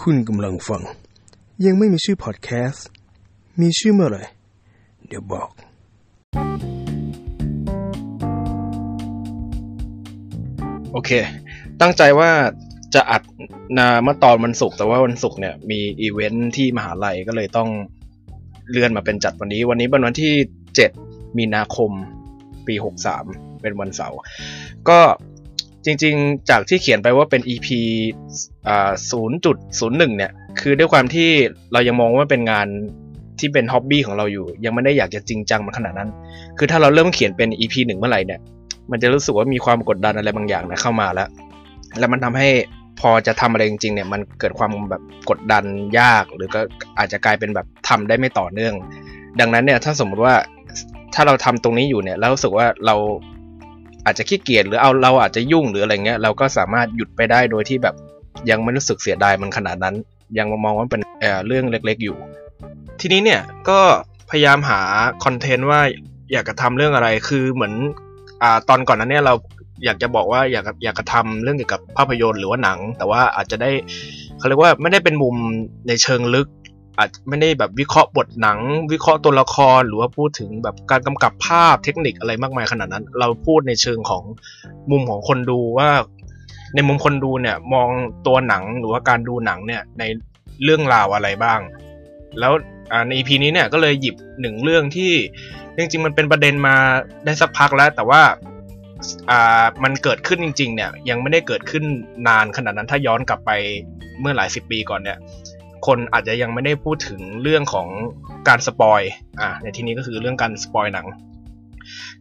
คุณกำลังฟัง ยังไม่มีชื่อพอดแคสต์ มีชื่อเมื่อไหร่เดี๋ยวบอก โอเค ตั้งใจว่าจะอัดนาเมื่อตอนวันศุกร์แต่ว่าวันศุกร์เนี่ยมีอีเวนท์ที่มหาลัยก็เลยต้องเลื่อนมาเป็นจัดวันนี้ วันนี้เป็นวันที่ 7 มีนาคมปี 63 เป็นวันเสาร์ก็ จริงๆ จากที่เขียนไปว่าเป็น EP อ่า0.01เนี่ย คือด้วยความที่เรายังมองว่าเป็นงานที่เป็นฮ็อบบี้ของเราอยู่ ยังไม่ได้อยากจะจริงจังมันขนาดนั้น คือถ้าเราเริ่มเขียนเป็น EP หนึ่งเมื่อไหร่เนี่ย มันจะรู้สึกว่ามีความกดดันอะไรบางอย่างนะเข้ามาแล้ว แล้วมันทำให้พอจะทำอะไรจริงๆเนี่ย มันเกิดความแบบกดดันยาก หรือก็อาจจะกลายเป็นแบบทำได้ไม่ต่อเนื่อง ดังนั้นเนี่ย ถ้าสมมติว่าถ้าเราทำตรงนี้อยู่เนี่ยแล้วรู้สึกว่าเรา อาจจะขี้เกียจหรือเอาเราอาจจะยุ่งหรืออะไรเงี้ยเราก็สามารถหยุดไปได้โดยที่แบบยังไม่รู้สึกเสียดายมันขนาดนั้น ยังมองว่าเป็นเเรื่องเล็กๆอยู่ ทีนี้เนี่ยก็พยายามหาคอนเทนต์ว่าอยากจะทำเรื่องอะไรคือเหมือนอ่าตอนก่อนนั้นเนี่ยเราอยากจะบอกว่าอยากอยากจะทำเรื่องเกี่ยวกับภาพยนตร์หรือว่าหนัง แต่ว่าอาจจะได้เขาเรียกว่าไม่ได้เป็นมุมในเชิงลึก อาจไม่ได้แบบวิเคราะห์บทหนัง วิเคราะห์ตัวละครหรือว่าพูดถึงแบบการกำกับภาพเทคนิคอะไรมากมายขนาดนั้น เราพูดในเชิงของมุมของคนดูว่า ในมุมคนดูเนี่ยมองตัวหนังหรือว่าการดูหนังเนี่ยในเรื่องราวอะไรบ้าง แล้วใน EP นี้เนี่ยก็เลยหยิบหนึ่งเรื่องที่จริงๆมันเป็นประเด็นมาได้สักพักแล้ว แต่ว่ามันเกิดขึ้นจริง ๆ เนี่ยยังไม่ได้เกิดขึ้นนานขนาดนั้นถ้าย้อนกลับไปเมื่อหลายสิบปีก่อนเนี่ย คนอาจจะยังไม่ได้พูดถึงเรื่องของการ spoil อ่าในที่นี้ก็คือเรื่องการ spoil หนัง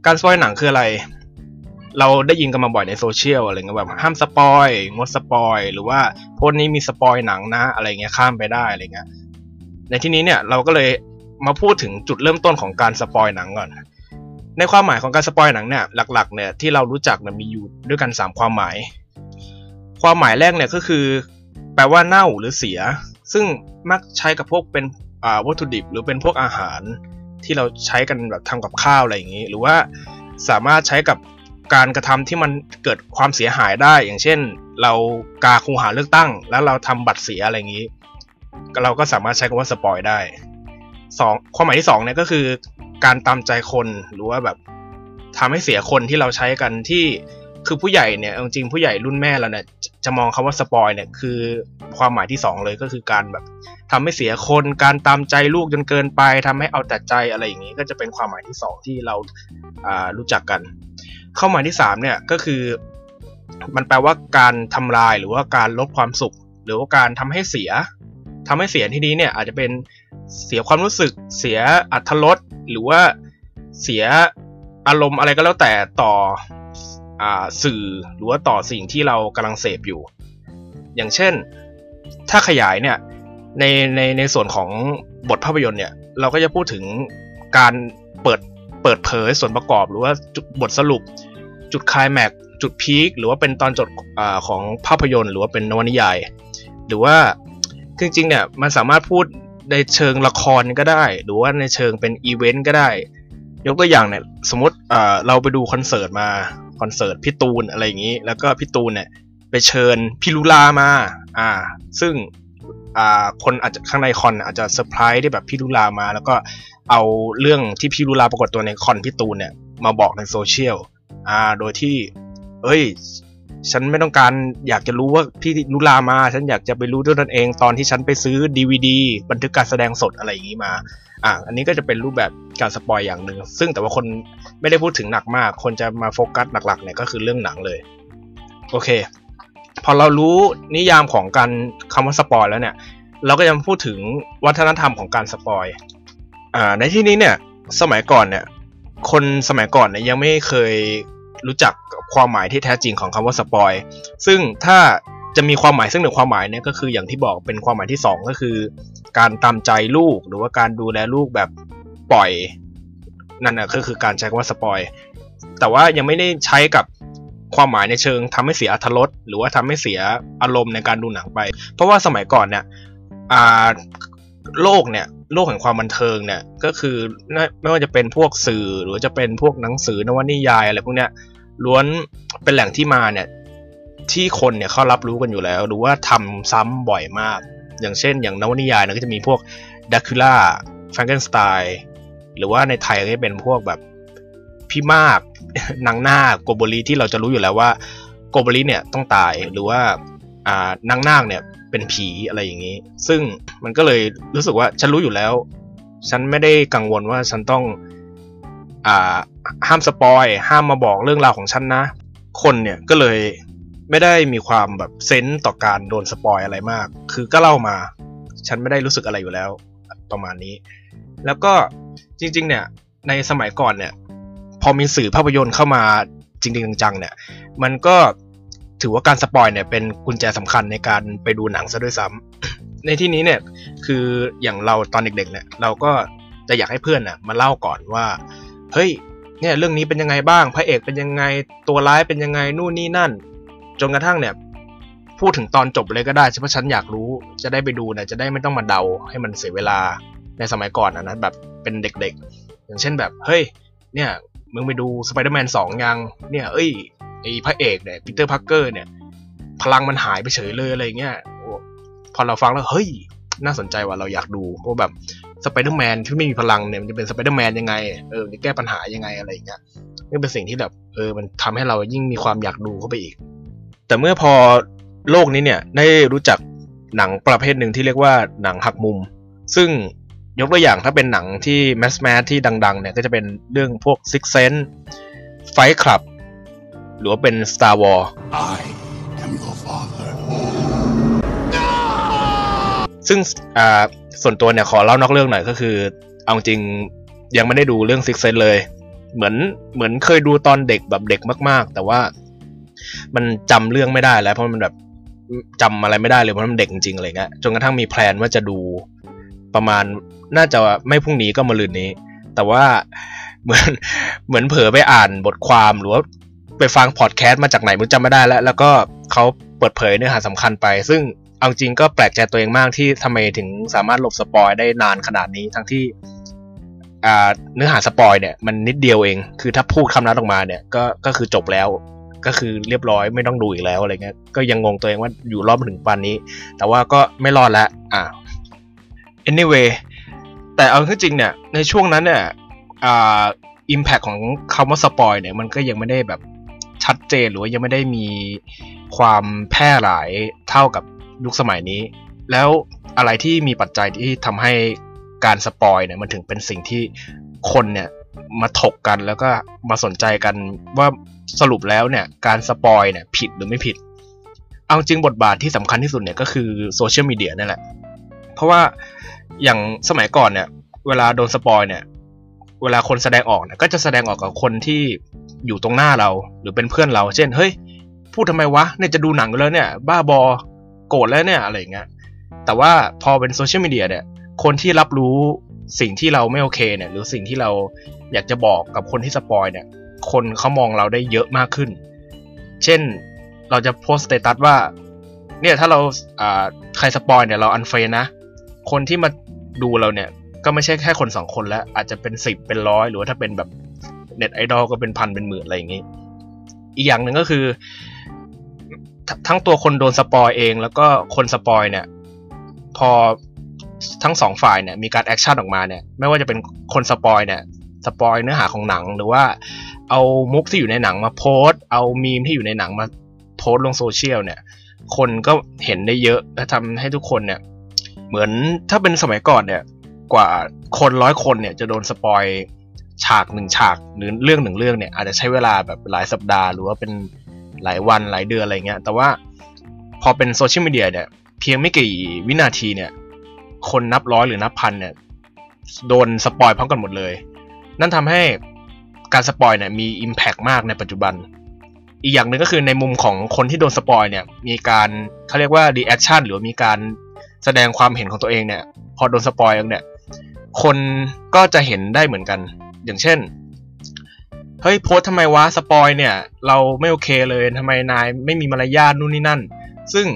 การ spoil หนังคืออะไร เราได้ยินกันมาบ่อยในโซเชียลอะไรเงี้ยแบบห้าม spoil งด spoil หรือว่าโพสต์นี้มี spoil หนังนะอะไรเงี้ยข้ามไปได้อะไรเงี้ยในที่นี้เนี่ยเราก็เลยมาพูดถึงจุดเริ่มต้นของการ spoil หนังก่อน ในความหมายของการ spoil หนังเนี่ยหลักๆเนี่ยที่เรารู้จักเนี่ยมีอยู่ด้วยกัน 3 ความหมาย ความหมายแรกเนี่ยก็คือ แปลว่าเน่าหรือเสีย ซึ่งมักใช้กับพวกเป็นวัตถุดิบ หรือเป็นพวกอาหารที่เราใช้กันแบบทำกับข้าวอะไรอย่างนี้ หรือว่าสามารถใช้กับการกระทำที่มันเกิดความเสียหายได้ อย่างเช่น เรากาคูหาเลือกตั้ง แล้วเราทำบัตรเสียอะไรอย่างนี้ เราก็สามารถใช้คำว่าสปอยได้สองความหมายที่สองเนี่ยก็คือ การตามใจคนหรือว่าแบบทำให้เสียคนที่เราใช้กันที่ คือผู้ใหญ่เนี่ยจริงๆผู้ใหญ่รุ่นแม่เราเนี่ยจะมองคำว่าสปอยเนี่ยคือความหมายที่สองเลยก็คือการแบบทำให้เสียคนการตามใจลูกจนเกินไปทำให้เอาแต่ใจอะไรอย่างนี้ ก็จะเป็นความหมายที่สองที่เราอ่ารู้จักกัน เข้าหมายที่สามเนี่ยก็คือ มันแปลว่าการทำลายหรือว่าการลดความสุข หรือว่าการทำให้เสียทำให้เสียที่นี้เนี่ยอาจจะเป็นเสียความรู้สึก เสียอัธรสหรือว่าเสียอารมณ์อะไรก็แล้วแต่ต่อ สื่อหรือว่าต่อสิ่งที่เรากำลังเสพอยู่ อย่างเช่น ถ้าขยายเนี่ยในในในส่วนของบทภาพยนตร์เนี่ยเราก็จะพูดถึงการเปิดเปิดเผยส่วนประกอบ หรือว่าบทสรุป จุดคลายแม็กจุด peak หรือว่าเป็นตอนจบอาของภาพยนตร์ หรือว่าเป็นนวนิยาย หรือว่าจริงๆเนี่ยมันสามารถพูดในเชิงละครก็ได้ หรือว่าในเชิงเป็นอีเวนต์ก็ได้ ยกตัวอย่างเนี่ยสมมติอ่าเราไปดูคอนเสิร์ตมา คอนเสิร์ตพี่ตูนอะไรอย่างนี้ แล้วก็พี่ตูนเนี่ยไปเชิญพี่ลูลามา อ่า ซึ่งอ่าคนอาจจะข้างในคอนอาจจะเซอร์ไพรส์ได้แบบพี่ลูลามา แล้วก็เอาเรื่องที่พี่ลูลาปรากฏตัวในคอนพี่ตูนเนี่ยมาบอกในโซเชียล อ่า โดยที่ เอ้ย ฉันไม่ต้องการอยากจะรู้ว่าพี่ลูลามา ฉันอยากจะไปรู้ด้วยตนเองตอนที่ฉันไปซื้อ DVD บันทึกการแสดงสดอะไรอย่างนี้มา อะอันนี้ก็จะเป็นรูปแบบการสปอยอย่างหนึ่งซึ่งแต่ว่าคนไม่ได้พูดถึงหนักมาก คนจะมาโฟกัสหลักๆเนี่ยก็คือเรื่องหนังเลย โอเค พอเรารู้นิยามของการคำว่าสปอยแล้วเนี่ย เราก็จะพูดถึงวัฒนธรรมของการสปอยอ่าในที่นี้เนี่ยสมัยก่อนเนี่ย คนสมัยก่อนเนี่ยยังไม่เคย รู้จักความหมายที่แท้จริงของคำว่าสปอยซึ่งถ้าจะมีความหมายซึ่งหนึ่งความหมายเนี่ยก็คืออย่างที่บอกเป็นความหมายที่สองก็คือ การตามใจลูกหรือว่าการดูแลลูกแบบปล่อยนั่นนะก็คือการใช้คำว่าสปอยแต่ว่ายังไม่ได้ใช้กับความหมายในเชิงทำให้เสียอรรถรสหรือว่าทำให้เสียอารมณ์ในการดูหนังไป เพราะว่าสมัยก่อนเนี่ยอ่า โลกเนี่ยโลกแห่งความบันเทิงเนี่ยก็คือไม่ว่าจะเป็นพวกสื่อหรือจะเป็นพวกหนังสือนวนิยายอะไรพวกเนี้ยล้วนเป็นแหล่งที่มาเนี่ยที่คนเนี่ยเขารับรู้กันอยู่แล้ว หรือว่าทำซ้ำบ่อยมาก อย่างเช่น อย่างนวนิยายนะก็จะมีพวกดักคูล่าแฟรงเกนสไตน์หรือว่าในไทยก็จะเป็นพวกแบบพี่มากนางนาคโกโบริที่เราจะรู้อยู่แล้วว่าโกโบริเนี่ยต้องตายหรือว่านางนาคเนี่ย เป็นผีอะไรอย่างนี้ ซึ่งมันก็เลยรู้สึกว่าฉันรู้อยู่แล้ว ฉันไม่ได้กังวลว่าฉันต้องอ่าห้ามสปอยห้ามมาบอกเรื่องราวของฉันนะ คนเนี่ยก็เลยไม่ได้มีความแบบ sense ต่อการโดนสปอยอะไรมาก คือก็เล่ามา ฉันไม่ได้รู้สึกอะไรอยู่แล้ว ประมาณนี้ แล้วก็จริง ๆ เนี่ย ในสมัยก่อนเนี่ย พอมีสื่อภาพยนตร์เข้ามาจริง ๆ จังๆเนี่ย มันก็ ถือว่าการสปอยเนี่ยเป็นกุญแจสำคัญในการไปดูหนังซะด้วยซ้ำในที่นี้เนี่ยคืออย่างเราตอนเด็กๆเนี่ยเราก็จะอยากให้เพื่อนน่ะมาเล่าก่อนว่าเฮ้ยเนี่ยเรื่องนี้เป็นยังไงบ้างพระเอกเป็นยังไงตัวร้ายเป็นยังไงนู่นนี่นั่น จนกระทั่งเนี่ยพูดถึงตอนจบเลยก็ได้เพราะฉันอยากรู้จะได้ไปดูเนี่ยจะได้ไม่ต้องมาเดาให้มันเสียเวลาในสมัยก่อนนะแบบเป็นเด็กๆ อย่างเช่นแบบเฮ้ยเนี่ยมึงไปดูสไปเดอร์แมนสองยังเนี่ยเอ้ย ไอ้พระเอกเนี่ยปีเตอร์ปาร์กเกอร์เนี่ย พลังมันหายไปเฉยเลยอะไรเงี้ยพอเราฟังแล้วเฮ้ย น่าสนใจว่าเราอยากดูเพราะแบบสไปเดอร์แมนที่ไม่มีพลังเนี่ยมันจะเป็นสไปเดอร์แมนยังไงเออจะแก้ปัญหายังไงอะไรเงี้ยนี่เป็นสิ่งที่แบบเออมันทำให้เรายิ่งมีความอยากดูเข้าไปอีก แต่เมื่อพอโลกนี้เนี่ยได้รู้จักหนังประเภทหนึ่งที่เรียกว่าหนังหักมุม ซึ่งยกตัวอย่างถ้าเป็นหนังที่แมสแมสที่ดังๆเนี่ยก็จะเป็นเรื่องพวก Six Sense Fight Club หรือว่าเป็น Star Wars I am your father. ซึ่งอ่าส่วนตัวเนี่ยขอเล่านอกเรื่องหน่อยก็คือ เอาจริงยังไม่ได้ดูเรื่อง Six Sense เลย เหมือนเหมือนเคยดูตอนเด็กแบบเด็กมาก ๆ แต่ว่ามันจำเรื่องไม่ได้แล้ว เพราะมันแบบจำอะไรไม่ได้เลยเพราะมันเด็กจริงๆอะไรเงี้ยจนกระทั่งมี plan ว่าจะดูประมาณน่าจะไม่พรุ่งนี้ก็มะรืนนี้ แต่ว่าเหมือนเหมือนเผลอไปอ่านบทความหรือว่า ไปฟังพอดแคสต์มาจากไหนมึงจำไม่ได้แล้ว แล้วก็เขาเปิดเผยเนื้อหาสำคัญไป ซึ่งเอาจริงก็แปลกใจตัวเองมากที่ทำไมถึงสามารถหลบสปอยได้นานขนาดนี้ทั้งที่เนื้อหาสปอยเนี่ยมันนิดเดียวเอง คือถ้าพูดคำนั้นออกมาเนี่ยก็ก็คือจบแล้ว ก็คือเรียบร้อยไม่ต้องดูอีกแล้วอะไรเงี้ย ก็ยังงงตัวเองว่าอยู่รอบถึงปานนี้ แต่ว่าก็ไม่รอดล้วอ่า anyway แต่เอาจริงเนี่ยในช่วงนั้นเนี่ยอ่า impact ของคำว่าสปอยเนี่ยมันก็ยังไม่ได้แบบ ชัดเจนหรือว่ายังไม่ได้มีความแพร่หลายเท่ากับยุคสมัยนี้ แล้วอะไรที่มีปัจจัยที่ทำให้การสปอยเนี่ยมันถึงเป็นสิ่งที่คนเนี่ยมาถกกันแล้วก็มาสนใจกันว่าสรุปแล้วเนี่ยการสปอยเนี่ยผิดหรือไม่ผิด เอาจริงบทบาทที่สำคัญที่สุดเนี่ยก็คือโซเชียลมีเดียนั่นแหละ เพราะว่าอย่างสมัยก่อนเนี่ยเวลาโดนสปอยเนี่ยเวลาคนแสดงออกเนี่ยก็จะแสดงออกกับคนที่ อยู่ตรงหน้าเราหรือเป็นเพื่อนเรา เช่น เฮ้ย พูดทำไมวะเนี่ยจะดูหนังกันแล้วเนี่ย บ้าบอโกรธแล้วเนี่ยอะไรเงี้ยแต่ว่าพอเป็นโซเชียลมีเดียเนี่ยคนที่รับรู้สิ่งที่เราไม่โอเคเนี่ย หรือสิ่งที่เราอยากจะบอกกับคนที่สปอยเนี่ย คนเขามองเราได้เยอะมากขึ้น เช่นเราจะโพสต์สเตตัสว่า เนี่ยถ้าเราใครสปอยเนี่ยเรา unfriend นะ คนที่มาดูเราเนี่ยก็ไม่ใช่แค่คนสองคนแล้ว อาจจะเป็นสิบเป็นร้อยหรือว่าถ้าเป็นแบบ เน็ตไอดอลก็เป็นพันเป็นหมื่นอะไรอย่างนี้ อีกอย่างหนึ่งก็คือ ทั้งตัวคนโดนสปอยเอง แล้วก็คนสปอยเนี่ย พอทั้งสองฝ่ายเนี่ยมีการ action ออกมาเนี่ย ไม่ว่าจะเป็นคนสปอยเนี่ยสปอยเนื้อหาของหนังหรือว่าเอามุกที่อยู่ในหนังมาโพสต์เอามีมที่อยู่ในหนังมาโพสต์ลงโซเชียลเนี่ย คนก็เห็นได้เยอะและทำให้ทุกคนเนี่ย เหมือนถ้าเป็นสมัยก่อนเนี่ย กว่าคนร้อยคนเนี่ยจะโดนสปอย ฉากหนึ่งฉากหรือเรื่องหนึ่งเรื่องเนี่ยอาจจะใช้เวลาแบบหลายสัปดาห์หรือว่าเป็นหลายวันหลายเดือนอะไรเงี้ย แต่ว่าพอเป็นโซเชียลมีเดียเนี่ยเพียงไม่กี่วินาทีเนี่ย คนนับร้อยหรือนับพันเนี่ยโดนสปอยพร้อมกันหมดเลย นั่นทำให้การสปอยเนี่ยมี Impact มากในปัจจุบัน อีกอย่างหนึ่งก็คือในมุมของคนที่โดนสปอยเนี่ยมีการเขาเรียกว่า reaction หรือมีการแสดงความเห็นของตัวเองเนี่ย พอโดนสปอยเนี่ยคนก็จะเห็นได้เหมือนกัน อย่างเช่น เฮ้ยโพสต์ทำไมวะสปอยเนี่ย เราไม่โอเคเลยทำไมนายไม่มีมารยาทนู่นนี่นั่น ซึ่ง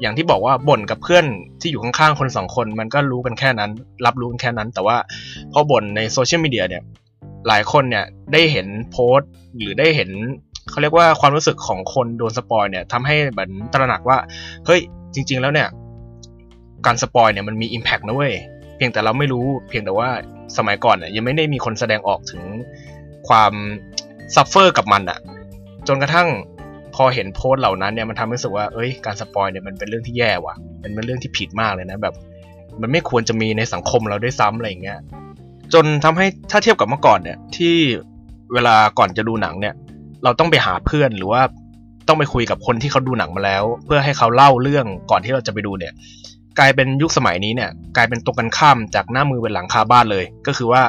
อย่างที่บอกว่าบ่นกับเพื่อนที่อยู่ข้างๆคนสองคนมันก็รู้กันแค่นั้น รับรู้กันแค่นั้น แต่ว่าพอบ่นในโซเชียลมีเดียเนี่ยหลายคนเนี่ยได้เห็นโพสต์ หรือได้เห็นเขาเรียกว่าความรู้สึกของคนโดนสปอยเนี่ยทำให้เหมือนตระหนักว่า เฮ้ยจริง ๆ แล้วเนี่ย การสปอยเนี่ยมันมี Impact นะเว้ย เพียงแต่เราไม่รู้เพียงแต่ว่าสมัยก่อนเนี่ยยังไม่ได้มีคนแสดงออกถึงความ suffer กับมันอะจนกระทั่งพอเห็นโพสต์เหล่านั้นเนี่ยมันทำให้รู้สึกว่าเอ้ยการสปอยเนี่ยมันเป็นเรื่องที่แย่ว่ะมันเป็นเรื่องที่ผิดมากเลยนะแบบ มันไม่ควรจะมีในสังคมเราด้วยซ้ำอะไรอย่างเงี้ยจนทำให้ถ้าเทียบกับเมื่อก่อนเนี่ยที่เวลาก่อนจะดูหนังเนี่ย เราต้องไปหาเพื่อนหรือว่าต้องไปคุยกับคนที่เขาดูหนังมาแล้ว เพื่อให้เขาเล่าเรื่องก่อนที่เราจะไปดูเนี่ย กลายเป็นยุคสมัยนี้เนี่ย กลายเป็นตรงกันข้ามจากหน้ามือเป็นหลังคาบ้านเลย ก็คือว่า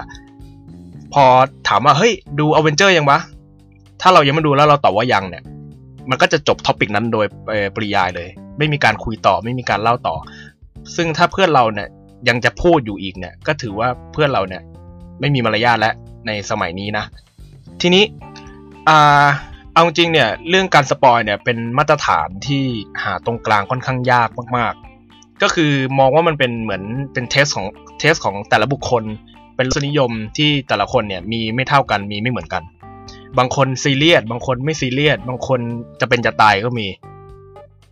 พอถามว่าเฮ้ยดูอเวนเจอร์ยังวะถ้าเรายังไม่ดูแล้วเราตอบว่ายังเนี่ย มันก็จะจบ topic นั้นโดยปริยายเลย ไม่มีการคุยต่อไม่มีการเล่าต่อ ซึ่งถ้าเพื่อนเราเนี่ยยังจะพูดอยู่อีกเนี่ย ก็ถือว่าเพื่อนเราเนี่ย ไม่มีมารยาทแล้วในสมัยนี้นะ ทีนี้อ่าเอาจริงเนี่ยเรื่องการสปอยเนี่ยเป็นมาตรฐานที่หาตรงกลางค่อนข้างยากมาก ก็คือมองว่ามันเป็นเหมือนเป็นเทสของเทสของแต่ละบุคคล เป็นรสนิยมที่แต่ละคนเนี่ยมีไม่เท่ากันมีไม่เหมือนกัน บางคนซีเรียสบางคนไม่ซีเรียสบางคนจะเป็นจะตายก็มี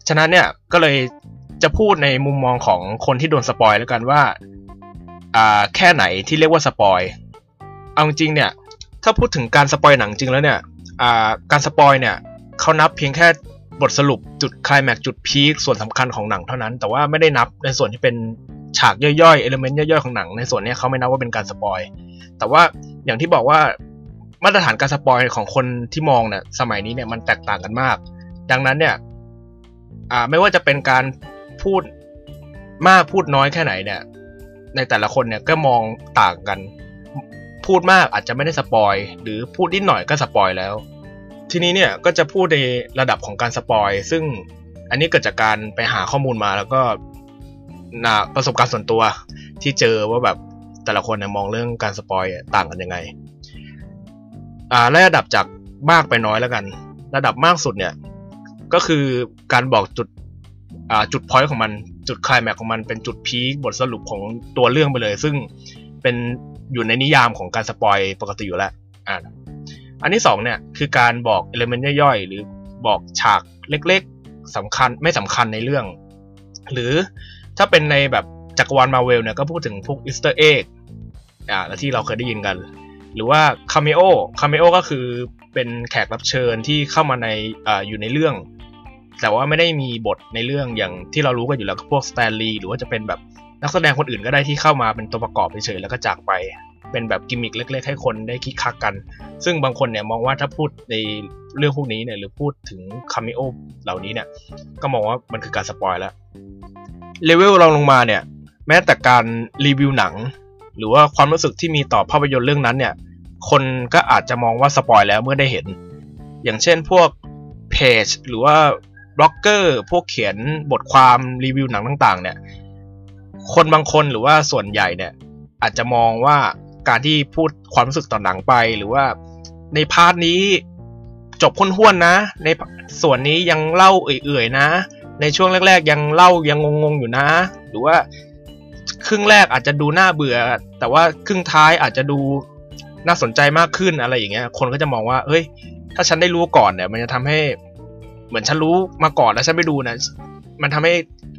ฉะนั้นเนี่ยก็เลยจะพูดในมุมมองของคนที่โดนสปอยแล้วกันว่าอ่าแค่ไหนที่เรียกว่าสปอยเอาจริงเนี่ยถ้าพูดถึงการสปอยหนังจริงแล้วเนี่ยการสปอยเนี่ยเขานับเพียงแค่ บทสรุปจุดคลายแม็กจุด peak ส่วนสำคัญของหนังเท่านั้น แต่ว่าไม่ได้นับในส่วนที่เป็นฉากย่อยๆ element ย่อยๆของหนัง ในส่วนนี้เขาไม่นับว่าเป็นการสปอยแต่ว่าอย่างที่บอกว่ามาตรฐานการสปอยของคนที่มองเนี่ยสมัยนี้เนี่ยมันแตกต่างกันมาก ดังนั้นเนี่ยไม่ว่าจะเป็นการพูดมากพูดน้อยแค่ไหนเนี่ย ในแต่ละคนเนี่ยก็มองต่างกัน พูดมากอาจจะไม่ได้สปอยหรือพูดนิดหน่อยก็สปอยแล้ว ทีนี้เนี่ยก็จะพูดในระดับของการสปอยซึ่งอันนี้เกิดจากการไปหาข้อมูลมาแล้วก็นะประสบการณ์ส่วนตัวที่เจอว่าแบบแต่ละคนเนี่ยมองเรื่องการสปอยต่างกันยังไง อ่าระดับจากมากไปน้อยแล้วกัน ระดับมากสุดเนี่ย ก็คือการบอกจุดอ่าจุด point ของมันจุดคลายแม็กของมันเป็นจุด peak บทสรุปของตัวเรื่องไปเลย ซึ่งเป็นอยู่ในนิยามของการสปอยปกติอยู่แล้วอ่า อันที่สองเนี่ยคือการบอก element ย่อยๆ หรือบอกฉากเล็กๆสำคัญไม่สำคัญในเรื่อง หรือถ้าเป็นในแบบจักรวาลมาเวลเนี่ยก็พูดถึงพวก Easter egg อ่าที่เราเคยได้ยินกัน หรือว่า cameo cameo ก็คือเป็นแขกรับเชิญที่เข้ามาในอ่าอยู่ในเรื่อง แต่ว่าไม่ได้มีบทในเรื่องอย่างที่เรารู้กันอยู่แล้วพวกสแตนลีย์หรือว่าจะเป็นแบบนักแสดงคนอื่นก็ได้ที่เข้ามาเป็นตัวประกอบเฉยๆแล้วก็จากไป เป็นแบบกิมมิคเล็ก ๆ ให้คนได้คึกคักกัน ซึ่งบางคนเนี่ยมองว่าถ้าพูดในเรื่องพวกนี้เนี่ยหรือพูดถึงcameo เหล่านี้เนี่ยก็มองว่ามันคือการสปอยแล้วเลเวลเราลงมาเนี่ยแม้แต่การรีวิวหนัง หรือว่าความรู้สึกที่มีต่อภาพยนตร์เรื่องนั้นเนี่ยคนก็อาจจะมองว่าสปอยแล้วเมื่อได้เห็น อย่างเช่นพวกเพจหรือว่าบล็อกเกอร์พวกเขียนบทความรีวิวหนังต่างๆ เนี่ย คนบางคนหรือว่าส่วนใหญ่เนี่ย อาจจะมองว่า การที่พูดความรู้สึกต่อหนังไป หรือว่าในพาร์ทนี้จบพ้นห้วนนะ ในส่วนนี้ยังเล่าเอื่อยๆนะ ในช่วงแรก ๆ ยังเล่ายังงงๆอยู่นะ หรือว่าครึ่งแรกอาจจะดูน่าเบื่อ แต่ว่าครึ่งท้ายอาจจะดูน่าสนใจมากขึ้นอะไรอย่างเงี้ย คนก็จะมองว่าเฮ้ย ถ้าฉันได้รู้ก่อนเนี่ย มันจะทำให้ เหมือนฉันรู้มาก่อนแล้วฉันไม่ดูนะ มันทำให้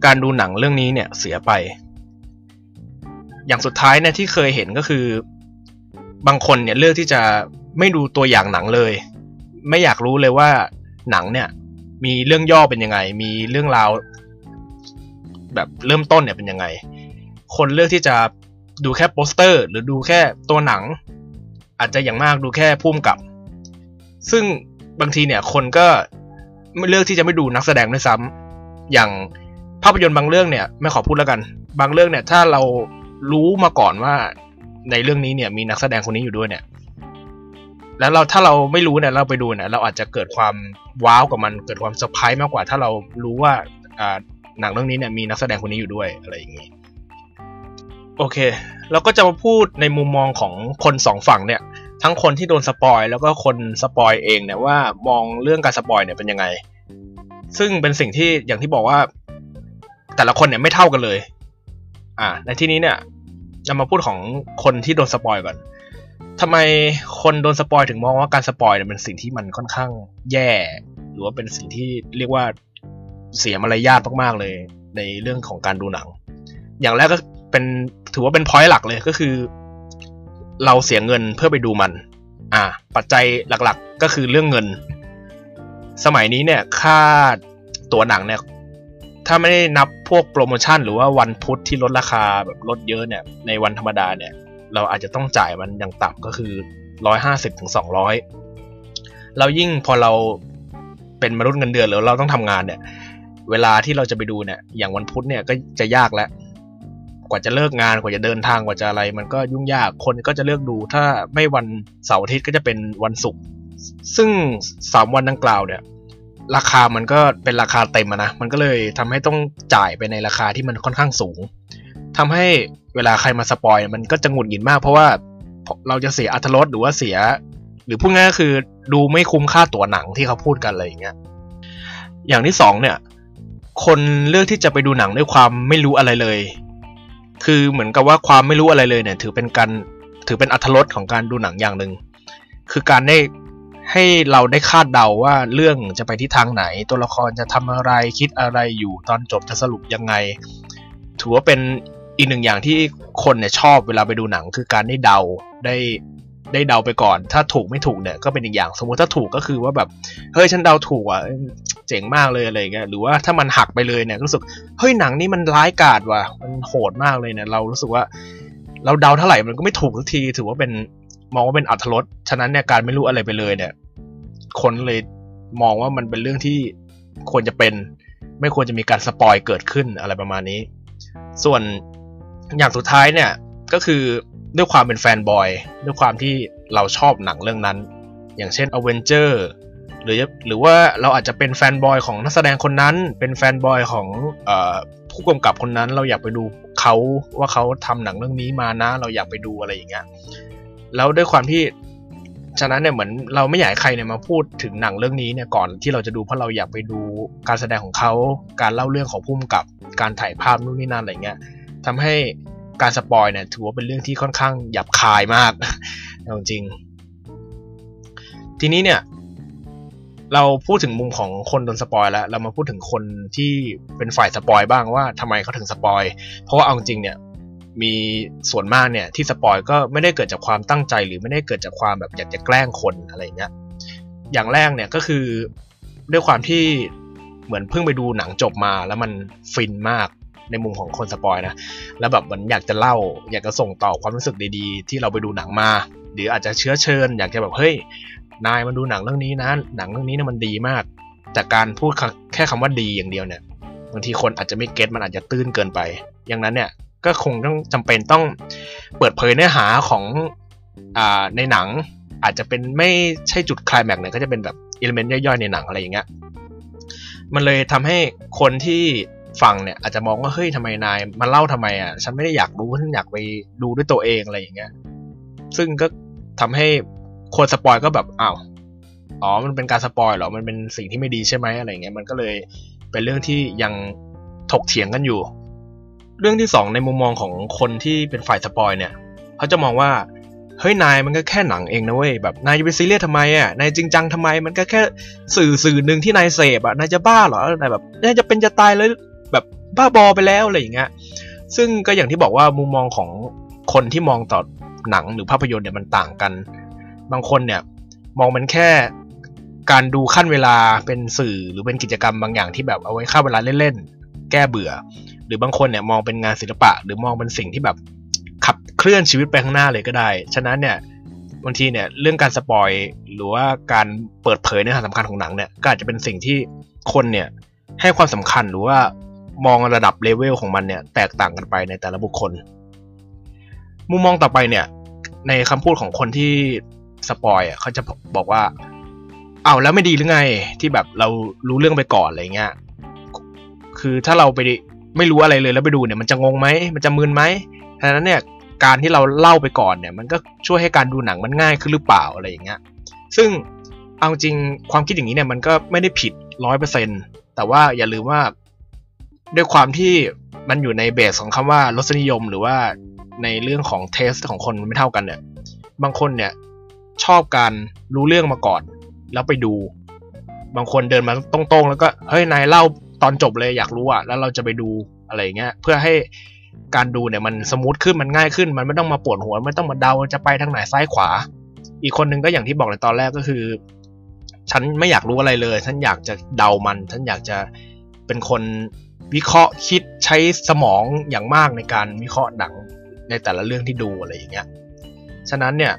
การดูหนังเรื่องนี้เนี่ยเสียไป อย่างสุดท้ายเนี่ยที่เคยเห็นก็คือ บางคนเนี่ยเลือกที่จะไม่ดูตัวอย่างหนังเลย ไม่อยากรู้เลยว่าหนังเนี่ย มีเรื่องย่อเป็นยังไง มีเรื่องราว แบบเริ่มต้นเนี่ยเป็นยังไง คนเลือกที่จะดูแค่โปสเตอร์ หรือดูแค่ตัวหนัง อาจจะอย่างมากดูแค่พุ่มกับ ซึ่งบางทีเนี่ยคนก็ไม่เลือกที่จะไม่ดูนักแสดงด้วยซ้ำอย่างภาพยนตร์บางเรื่องเนี่ย ไม่ขอพูดแล้วกัน บางเรื่องเนี่ย ถ้าเรารู้มาก่อนว่า ในเรื่องนี้เนี่ยมีนักแสดงคนนี้อยู่ด้วยเนี่ย แล้วเราถ้าเราไม่รู้เนี่ยเราไปดูเนี่ยเราอาจจะเกิดความว้าวกับมันเกิดความเซอร์ไพรส์มากกว่า ถ้าเรารู้ว่าอ่าหนังเรื่องนี้เนี่ยมีนักแสดงคนนี้อยู่ด้วยอะไรอย่างนี้โอเค เราก็จะมาพูดในมุมมองของคนสองฝั่งเนี่ย ทั้งคนที่โดนสปอยแล้วก็คนสปอยเองเนี่ยว่ามองเรื่องการสปอยเนี่ยเป็นยังไง ซึ่งเป็นสิ่งที่อย่างที่บอกว่า แต่ละคนเนี่ยไม่เท่ากันเลย อ่า ในที่นี้เนี่ย จะมาพูดของคนที่โดนสปอยก่อนทำไมคนโดนสปอยถึงมองว่าการสปอยเนี่ยเป็นสิ่งที่มันค่อนข้างแย่ หรือว่าเป็นสิ่งที่เรียกว่าเสียมารยาทมากๆเลย ในเรื่องของการดูหนัง อย่างแรกก็เป็นถือว่าเป็น point หลักเลยก็คือ เราเสียเงินเพื่อไปดูมัน อ่า ปัจจัยหลักๆ ก็คือเรื่องเงิน สมัยนี้เนี่ยค่าตั๋วหนังเนี่ย ถ้าไม่ได้นับพวกโปรโมชั่น หรือว่าวันพุธที่ลดราคาแบบลดเยอะเนี่ย ในวันธรรมดาเนี่ย เราอาจจะต้องจ่ายมันอย่างต่ำก็คือร้อยห้าสิบถึงสองร้อยเรายิ่งพอเราเป็นมนุษย์เงินเดือนหรือเราต้องทำงานเนี่ย เวลาที่เราจะไปดูเนี่ย อย่างวันพุธเนี่ยก็จะยากแล้ว กว่าจะเลิกงานกว่าจะเดินทางกว่าจะอะไร มันก็ยุ่งยากคนก็จะเลือกดู ถ้าไม่วันเสาร์อาทิตย์ก็จะเป็นวันศุกร์ซึ่งสามวันดังกล่าวเนี่ย ราคามันก็เป็นราคาเต็มนะ มันก็เลยทำให้ต้องจ่ายไปในราคาที่มันค่อนข้างสูงทำให้เวลาใครมาสปอยมันก็จะหงุดหงิดมาก เพราะว่าเราจะเสียอัตรสหรือว่าเสีย หรือพูดง่ายก็คือดูไม่คุ้มค่าตั๋วหนังที่เขาพูดกันอะไรอย่างเงี้ย อย่างที่สองเนี่ย คนเลือกที่จะไปดูหนังด้วยความไม่รู้อะไรเลย คือเหมือนกับว่าความไม่รู้อะไรเลยเนี่ย ถือเป็นการถือเป็นอัตรสของการดูหนังอย่างหนึ่งคือการได้ ให้เราได้คาดเดาว่าเรื่องจะไปที่ทางไหน ตัวละครจะทำอะไรคิดอะไรอยู่ตอนจบจะสรุปยังไง ถือว่าเป็นอีกหนึ่งอย่างที่คนเนี่ยชอบเวลาไปดูหนังคือการได้เดาได้ได้เดาไปก่อน ถ้าถูกไม่ถูกเนี่ยก็เป็นอีกอย่าง สมมติถ้าถูกก็คือว่าแบบเฮ้ยฉันเดาถูกอะเจ๋งมากเลยอะไรเงี้ยหรือว่าถ้ามันหักไปเลยเนี่ยรู้สึกเฮ้ยหนังนี่มันร้ายกาจว่ะมันโหดมากเลยเนี่ยเรารู้สึกว่า เราเดาเท่าไหร่มันก็ไม่ถูกสักที ถือว่าเป็น มองว่าเป็นอัธรสฉะนั้นเนี่ยการไม่รู้อะไรไปเลยเนี่ย คนเลยมองว่ามันเป็นเรื่องที่ควรจะเป็น ไม่ควรจะมีการสปอยเกิดขึ้นอะไรประมาณนี้ ส่วนอย่างสุดท้ายเนี่ยก็คือด้วยความเป็นแฟนบอย ด้วยความที่เราชอบหนังเรื่องนั้น อย่างเช่น a v e n g e r หรือหรือว่าเราอาจจะเป็นแฟนบอยของนักแสดงคนนั้น เป็นแฟนบอยของอผู้กำกับคนนั้น เราอยากไปดูเขาว่าเขาทำหนังเรื่องนี้มานะ เราอยากไปดูอะไรอย่างเงี้ย แล้วด้วยความที่ฉะนั้นเนี่ยเหมือนเราไม่อยากใครเนี่ยมาพูดถึงหนังเรื่องนี้เนี่ยก่อนที่เราจะดูเพราะเราอยากไปดูการแสดงของเขา การเล่าเรื่องของพุ่มกับการถ่ายภาพนู่นนี่นั่นอะไรเงี้ยทำให้การสปอยเนี่ยถือว่าเป็นเรื่องที่ค่อนข้างหยาบคายมากจริง ทีนี้เนี่ย เราพูดถึงมุมของคนโดนสปอยแล้วเรามาพูดถึงคนที่เป็นฝ่ายสปอยบ้างว่าทำไมเขาถึงสปอยเพราะว่าเอาจริงเนี่ย มีส่วนมากเนี่ยที่สปอยก็ไม่ได้เกิดจากความตั้งใจ หรือไม่ได้เกิดจากความแบบอยากจะแกล้งคนอะไรเงี้ยอย่างแรกเนี่ยก็คือด้วยความที่เหมือนเพิ่งไปดูหนังจบมาแล้วมันฟินมากในมุมของคนสปอยนะ แล้วแบบเหมือนอยากจะเล่า อยากจะส่งต่อความรู้สึกดีๆ ที่เราไปดูหนังมา หรืออาจจะเชื้อเชิญ อยากจะแบบเฮ้ย นายมาดูหนังเรื่องนี้นะ หนังเรื่องนี้เนี่ยมันดีมากจากการพูดแค่คำว่าดีอย่างเดียวเนี่ย บางทีคนอาจจะไม่เก็ตมันอาจจะตื้นเกินไป อย่างนั้นเนี่ย ก็คงต้องจำเป็นต้องเปิดเผยเนื้อหาของอ่าในหนัง อาจจะเป็นไม่ใช่จุดคลายแม็กเนี่ยก็จะเป็นแบบ element ย่อยๆในหนังอะไรอย่างเงี้ยมันเลยทำให้คนที่ฟังเนี่ยอาจจะมองว่าเฮ้ยทำไมนายมาเล่าทำไมอะฉันไม่ได้อยากรู้ฉันอยากไปดูด้วยตัวเองอะไรอย่างเงี้ยซึ่งก็ทำให้คนสปอยก็แบบอ้าวอ๋อ มันเป็นการสปอยเหรอ มันเป็นสิ่งที่ไม่ดีใช่ไหมอะไรเงี้ย มันก็เลยเป็นเรื่องที่ยังถกเถียงกันอยู่ เรื่องที่สองในมุมมองของคนที่เป็นฝ่ายสปอยเนี่ยเขาจะมองว่าเฮ้ยนายมันก็แค่หนังเองนะเว้ยแบบนายจะไปซีเรียสทำไมอะนายจริงจังทำไมมันก็แค่สื่อสื่อหนึ่งที่นายเสพอะนายจะบ้าเหรอนายแบบนายจะเป็นจะตายเลยแบบบ้าบอไปแล้วอะไรอย่างเงี้ยซึ่งก็อย่างที่บอกว่ามุมมองของคนที่มองต่อหนังหรือภาพยนตร์เนี่ยมันต่างกัน บางคนเนี่ยมองมันแค่การดูขั้นเวลาเป็นสื่อหรือเป็นกิจกรรมบางอย่างที่แบบเอาไว้ฆ่าเวลาเล่นๆแก้เบื่อ หรือบางคนเนี่ยมองเป็นงานศิลปะ หรือมองเป็นสิ่งที่แบบขับเคลื่อนชีวิตไปข้างหน้าเลยก็ได้ ฉะนั้นเนี่ยบางทีเนี่ยเรื่องการสปอยหรือว่าการเปิดเผยเนื้อหาสำคัญของหนังเนี่ยก็อาจจะเป็นสิ่งที่คนเนี่ยให้ความสำคัญหรือว่ามองระดับเลเวลของมันเนี่ยแตกต่างกันไปในแต่ละบุคคล มุมมองต่อไปเนี่ยในคำพูดของคนที่สปอยอะเขาจะบอกว่าอ้าวแล้วไม่ดีหรือไงที่แบบเรารู้เรื่องไปก่อนอะไรเงี้ยคือถ้าเราไป ไม่รู้อะไรเลยแล้วไปดูเนี่ยมันจะงงไหมมันจะมึนไหมดังนั้นเนี่ยการที่เราเล่าไปก่อนเนี่ยมันก็ช่วยให้การดูหนังมันง่ายขึ้นหรือเปล่าอะไรอย่างเงี้ยซึ่งเอาจริงความคิดอย่างนี้เนี่ยมันก็ไม่ได้ผิดร้อยเปอร์เซ็นแต่ว่าอย่าลืมว่าด้วยความที่มันอยู่ในเบสของคำว่ารสนิยมหรือว่าในเรื่องของเทสของคนไม่เท่ากันเนี่ยบางคนเนี่ยชอบการรู้เรื่องมาก่อน แล้วไปดู บางคนเดินมาตรงๆ แล้วก็เฮ้ยนายเล่า ตอนจบเลยอยากรู้อะแล้วเราจะไปดูอะไรเงี้ยเพื่อให้การดูเนี่ยมันสมูทขึ้นมันง่ายขึ้น มันไม่ต้องมาปวดหัวไม่ต้องมาเดาจะไปทางไหนซ้ายขวา อีกคนหนึ่งก็อย่างที่บอกในตอนแรกก็คือ ฉันไม่อยากรู้อะไรเลย ฉันอยากจะเดามัน ฉันอยากจะเป็นคนวิเคราะห์คิดใช้สมองอย่างมากในการวิเคราะห์หนังในแต่ละเรื่องที่ดูอะไรอย่างเงี้ยฉะนั้นเนี่ย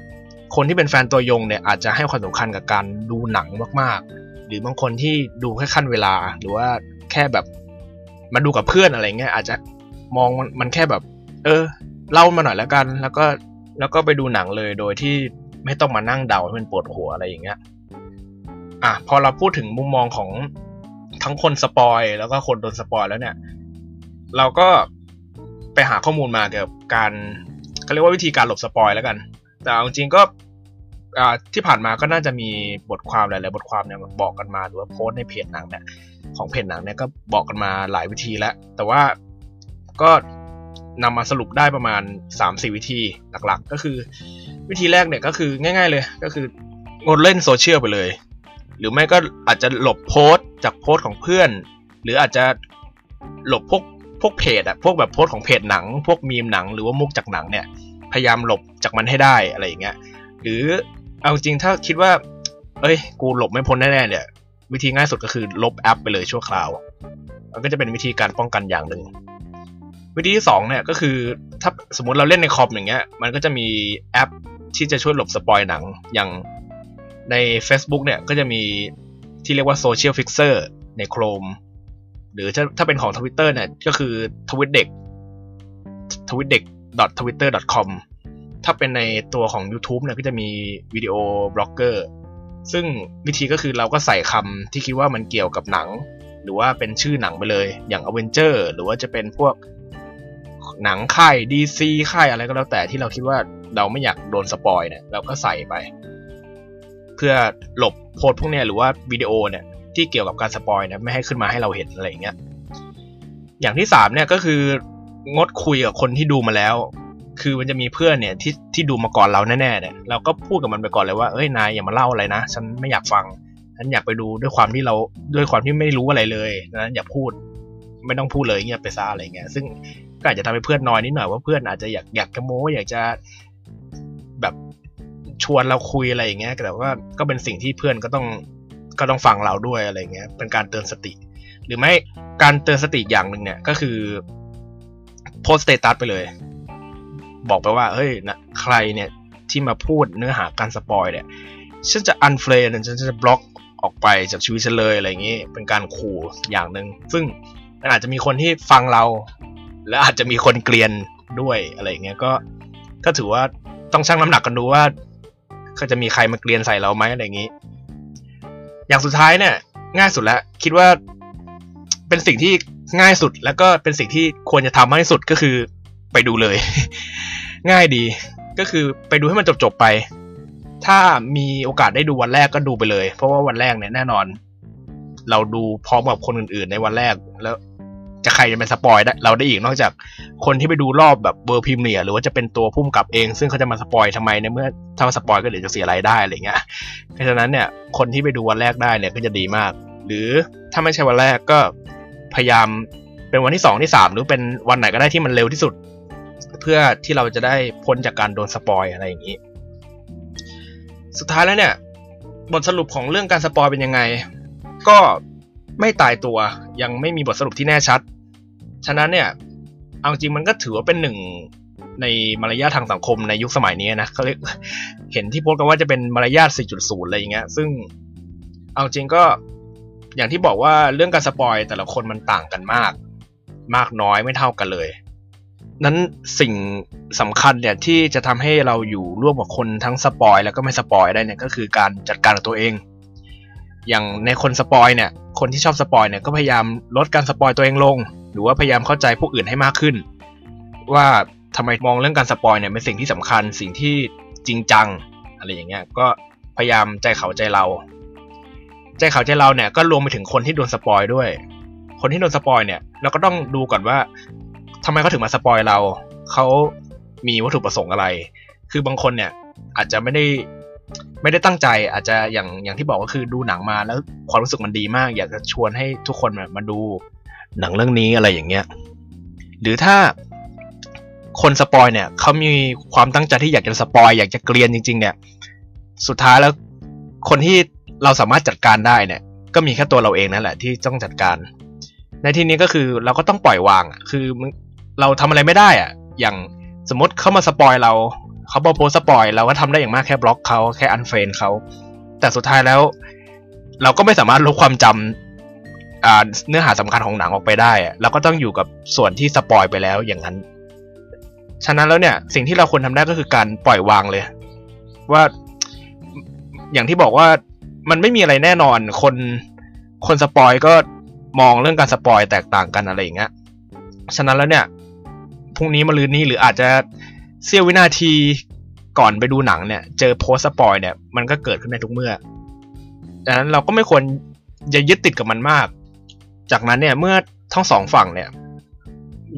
คนที่เป็นแฟนตัวยงเนี่ยอาจจะให้ความสำคัญกับการดูหนังมากๆ หรือบางคนที่ดูแค่ขั้นเวลาหรือว่า แค่แบบ มาดูกับเพื่อนอะไรเงี้ยอาจจะมองมันแค่แบบ เออ เล่ามาหน่อยแล้วกัน แล้วก็แล้วก็ไปดูหนังเลยโดยที่ไม่ต้องมานั่งเดาให้มันปวดหัวอะไรอย่างเงี้ยอะพอเราพูดถึงมุมมองของทั้งคนสปอยแล้วก็คนโดนสปอยแล้วเนี่ย เราก็ไปหาข้อมูลมาเกี่ยวกับการเขาเรียกว่าวิธีการหลบสปอยแล้วกัน แต่เอาจริงก็ ที่ผ่านมาก็น่าจะมีบทความหลายๆบทความเนี่ยบอกกันมาหรือว่าโพสในเพจหนังเนี่ยของเพจหนังเนี่ยก็บอกกันมาหลายวิธีแล้ว แต่ว่าก็นำมาสรุปได้ประมาณ 3-4 วิธีหลักๆ ก็คือวิธีแรกเนี่ยก็คือง่าย ๆเลยก็คืองดเล่นโซเชียลไปเลย หรือไม่ก็อาจจะหลบโพสจากโพสของเพื่อน หรืออาจจะหลบพวกพวกเพจอะพวกแบบโพสของเพจหนัง พวกมีมหนังหรือว่ามุกจากหนังเนี่ยพยายามหลบจากมันให้ได้อะไรอย่างเงี้ยหรือ เอาจริงถ้าคิดว่า เอ้ย กูหลบไม่พ้นแน่ๆเนี่ย วิธีง่ายสุดก็คือลบแอปไปเลยชั่วคราว มันก็จะเป็นวิธีการป้องกันอย่างหนึ่ง วิธีที่สองเนี่ยก็คือถ้าสมมติเราเล่นในคอมอย่างเงี้ย มันก็จะมีแอปที่จะช่วยหลบสปอยหนัง อย่างใน Facebook เนี่ยก็จะมีที่เรียกว่า Social Fixer ใน Chrome หรือถ้าถ้าเป็นของ Twitter เนี่ยก็คือ t w i t d e k t w i t d e k twitter com ถ้าเป็นในตัวของ YouTube เนี่ยก็จะมี Video Blocker ซึ่งวิธีก็คือเราก็ใส่คำที่คิดว่ามันเกี่ยวกับหนัง หรือว่าเป็นชื่อหนังไปเลย อย่าง Avenger หรือว่าจะเป็นพวกหนังค่าย DC ค่ายอะไรก็แล้วแต่ที่เราคิดว่าเราไม่อยากโดนสปอยเนี่ยเราก็ใส่ไป เพื่อหลบโพสพวกเนี้ยหรือว่าวิดีโอเนี่ยที่เกี่ยวกับการสปอยเนี่ยไม่ให้ขึ้นมาให้เราเห็นอะไรอย่างเงี้ยอย่างที่สามเนี่ยก็คืองดคุยกับคนที่ดูมาแล้ว คือมันจะมีเพื่อนเนี่ยที่ที่ดูมาก่อนเราแน่ๆเนี่ยเราก็พูดกับมันไปก่อนเลยว่าเอ้ยนายอย่ามาเล่าอะไรนะ ฉันไม่อยากฟังฉันอยากไปดูด้วยความที่เราด้วยความที่ไม่รู้อะไรเลยนั้นอย่าพูด ไม่ต้องพูดเลยเงียบไปซะอะไรเงี้ยซึ่งก็อาจจะทำให้เพื่อนน้อยนิดหน่อยว่าเพื่อนอาจจะอยากอยากจะโม้อยากจะแบบชวนเราคุยอะไรอย่างเงี้ยแต่ว่าก็เป็นสิ่งที่เพื่อนก็ต้องก็ต้องฟังเราด้วยอะไรเงี้ย เป็นการเตือนสติ หรือไม่การเตือนสติอย่างหนึ่งเนี่ยก็คือโพสต์ status ไปเลย บอกไปว่าเฮ้ยนะใครเนี่ยที่มาพูดเนื้อหาการสปอยเนี่ยฉันจะ unfriend ฉันจะบล็อกออกไปจากชีวิตฉันเลยอะไรอย่างงี้เป็นการขู่อย่างหนึ่งซึ่งมันอาจจะมีคนที่ฟังเรา และอาจจะมีคนเกลียนด้วยอะไรเงี้ยก็ก็ถือว่าต้องชั่งน้ำหนักกันดูว่าก็จะมีใครมาเกลียนใส่เราไหมอะไรอย่างนี้ อย่างสุดท้ายเนี่ย ง่ายสุดแล้ว คิดว่าเป็นสิ่งที่ง่ายสุดแล้วก็เป็นสิ่งที่ควรจะทำมากที่สุดก็คือ ไปดูเลย ง่ายดี ก็คือไปดูให้มันจบๆไป ถ้ามีโอกาสได้ดูวันแรกก็ดูไปเลย เพราะว่าวันแรกเนี่ยแน่นอน เราดูพร้อมกับคนอื่นๆ ในวันแรกแล้วจะใครจะเป็นสปอยได้เราได้อีกนอกจากคนที่ไปดูรอบแบบเบอร์พิมเนียหรือว่าจะเป็นตัวผู้กำกับเอง ซึ่งเขาจะมาสปอยทำไมในเมื่อถ้าสปอยก็เดี๋ยวจะเสียรายได้อะไรเงี้ยเพราะฉะนั้นเนี่ยคนที่ไปดูวันแรกได้เนี่ยก็จะดีมาก หรือถ้าไม่ใช่วันแรกก็พยายามเป็นวันที่สองที่สามหรือเป็นวันไหนก็ได้ที่มันเร็วที่สุด เพื่อที่เราจะได้พ้นจากการโดนสปอยอะไรอย่างนี้ สุดท้ายแล้วเนี่ย บทสรุปของเรื่องการสปอยเป็นยังไง ก็ไม่ตายตัวยังไม่มีบทสรุปที่แน่ชัด ฉะนั้นเนี่ยเอาจริงมันก็ถือว่าเป็นหนึ่งในมารยาททางสังคมในยุคสมัยนี้นะเขาเรียกเห็นที่โพสกันว่าจะเป็นมารยาท 4.0 อะไรอย่างเงี้ย ซึ่งเอาจริงก็อย่างที่บอกว่าเรื่องการสปอยแต่ละคนมันต่างกันมาก มากน้อยไม่เท่ากันเลย นั้นสิ่งสำคัญเนี่ยที่จะทำให้เราอยู่ร่วมกับคนทั้งสปอยแล้วก็ไม่สปอยได้เนี่ยก็คือการจัดการกับตัวเอง อย่างในคนสปอยเนี่ย คนที่ชอบสปอยเนี่ยก็พยายามลดการสปอยตัวเองลง หรือว่าพยายามเข้าใจผู้อื่นให้มากขึ้น ว่าทำไมมองเรื่องการสปอยเนี่ยเป็นสิ่งที่สำคัญสิ่งที่จริงจังอะไรอย่างเงี้ยก็พยายามใจเขาใจเรา ใจเขาใจเราเนี่ยก็รวมไปถึงคนที่โดนสปอยด้วย คนที่โดนสปอยเนี่ยเราก็ต้องดูก่อนว่า ทำไมเขาถึงมาสปอยเราเขามีวัตถุประสงค์อะไร คือบางคนเนี่ยอาจจะไม่ได้ไม่ได้ตั้งใจอาจจะอย่างอย่างที่บอกก็คือดูหนังมาแล้วความรู้สึกมันดีมาก อยากจะชวนให้ทุกคนมาดูหนังเรื่องนี้อะไรอย่างเงี้ยหรือถ้าคนสปอยเนี่ยเขามีความตั้งใจที่อยากจะสปอยอยากจะเกรียนจริง ๆ เนี่ย สุดท้ายแล้วคนที่เราสามารถจัดการได้เนี่ย ก็มีแค่ตัวเราเองนั่นแหละที่ต้องจัดการ ในที่นี้ก็คือเราก็ต้องปล่อยวางคือ เราทำอะไรไม่ได้อะ อย่างสมมติเข้ามาสปอยเราเขาบอกโพสสปอยเราก็ทำได้อย่างมากแค่บล็อกเขาแค่ unfriend เขาแต่สุดท้ายแล้ว เราก็ไม่สามารถลบความจำเนื้อหาสำคัญของหนังออกไปได้อะเราก็ต้องอยู่กับส่วนที่สปอยไปแล้วอย่างนั้น ฉะนั้นแล้วเนี่ย สิ่งที่เราควรทำได้ก็คือการปล่อยวางเลย ว่าอย่างที่บอกว่ามันไม่มีอะไรแน่นอนคนคนสปอยก็มองเรื่องการสปอยแตกต่างกันอะไรอย่างเงี้ยฉะนั้นแล้วเนี่ย พรุ่งนี้มะรืนนี้หรืออาจจะเสี้ยววินาทีก่อนไปดูหนังเนี่ย เจอโพสสปอยเนี่ยมันก็เกิดขึ้นในทุกเมื่อดังนั้นเราก็ไม่ควรจะยึดติดกับมันมาก จากนั้นเนี่ยเมื่อทั้งสองฝั่งเนี่ย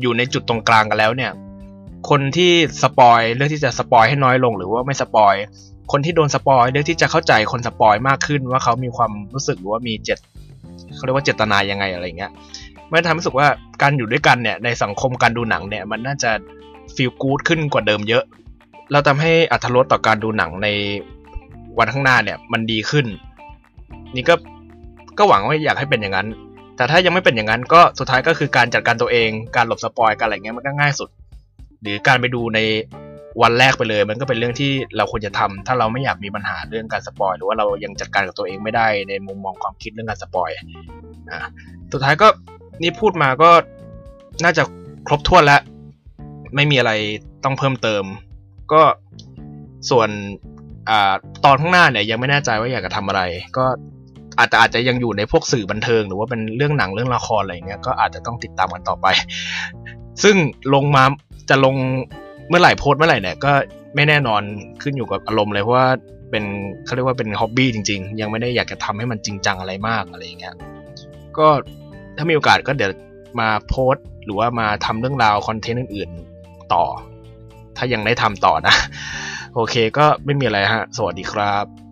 อยู่ในจุดตรงกลางกันแล้วเนี่ย คนที่สปอยเลือกที่จะสปอยให้น้อยลง หรือว่าไม่สปอยคนที่โดนสปอยเลือกที่จะเข้าใจคนสปอยมากขึ้นว่าเขามีความรู้สึกหรือว่ามีเจตเขาเรียกว่าเจตนายังไงอะไรเงี้ย มันทำให้รู้สึกว่าการอยู่ด้วยกันเนี่ยในสังคมการดูหนังเนี่ยมันน่าจะ feel good ขึ้นกว่าเดิมเยอะ เราทำให้อรรถรสต่อการดูหนังในวันข้างหน้าเนี่ยมันดีขึ้น นี่ก็ก็หวังว่าอยากให้เป็นอย่างนั้น แต่ถ้ายังไม่เป็นอย่างนั้นก็สุดท้ายก็คือการจัดการตัวเอง การหลบสปอยการอะไรเงี้ยมันก็ง่ายสุด หรือการไปดูในวันแรกไปเลย มันก็เป็นเรื่องที่เราควรจะทำถ้าเราไม่อยากมีปัญหาเรื่องการสปอยหรือว่าเรายังจัดการกับตัวเองไม่ได้ในมุมมองความคิดเรื่องการสปอยอ่าสุดท้ายก็ นี่พูดมาก็น่าจะครบถ้วนแล้ว ไม่มีอะไรต้องเพิ่มเติม ก็ส่วนอตอนข้างหน้าเนี่ยยังไม่แน่ใจว่าอยากจะทำอะไร ก็อาจจะอาจจะยังอยู่ในพวกสื่อบันเทิง หรือว่าเป็นเรื่องหนังเรื่องละครอะไรเงี้ยก็อาจจะต้องติดตามกันต่อไป ซึ่งลงมาจะลงเมื่อไหร่โพสเมื่อไหร่เนี่ยก็ไม่แน่นอนขึ้นอยู่กับอารมณ์เลยเพราะว่าเป็นเขาเรียกว่าเป็นฮ็อบบี้จริง ๆ ยังไม่ได้อยากจะทำให้มันจริงจังอะไรมากอะไรเงี้ยก็ ถ้ามีโอกาสก็เดี๋ยวมาโพสหรือว่ามาทำเรื่องราวคอนเทนต์อื่นๆต่อ ถ้ายังได้ทำต่อนะ โอเคก็ไม่มีอะไรฮะ สวัสดีครับ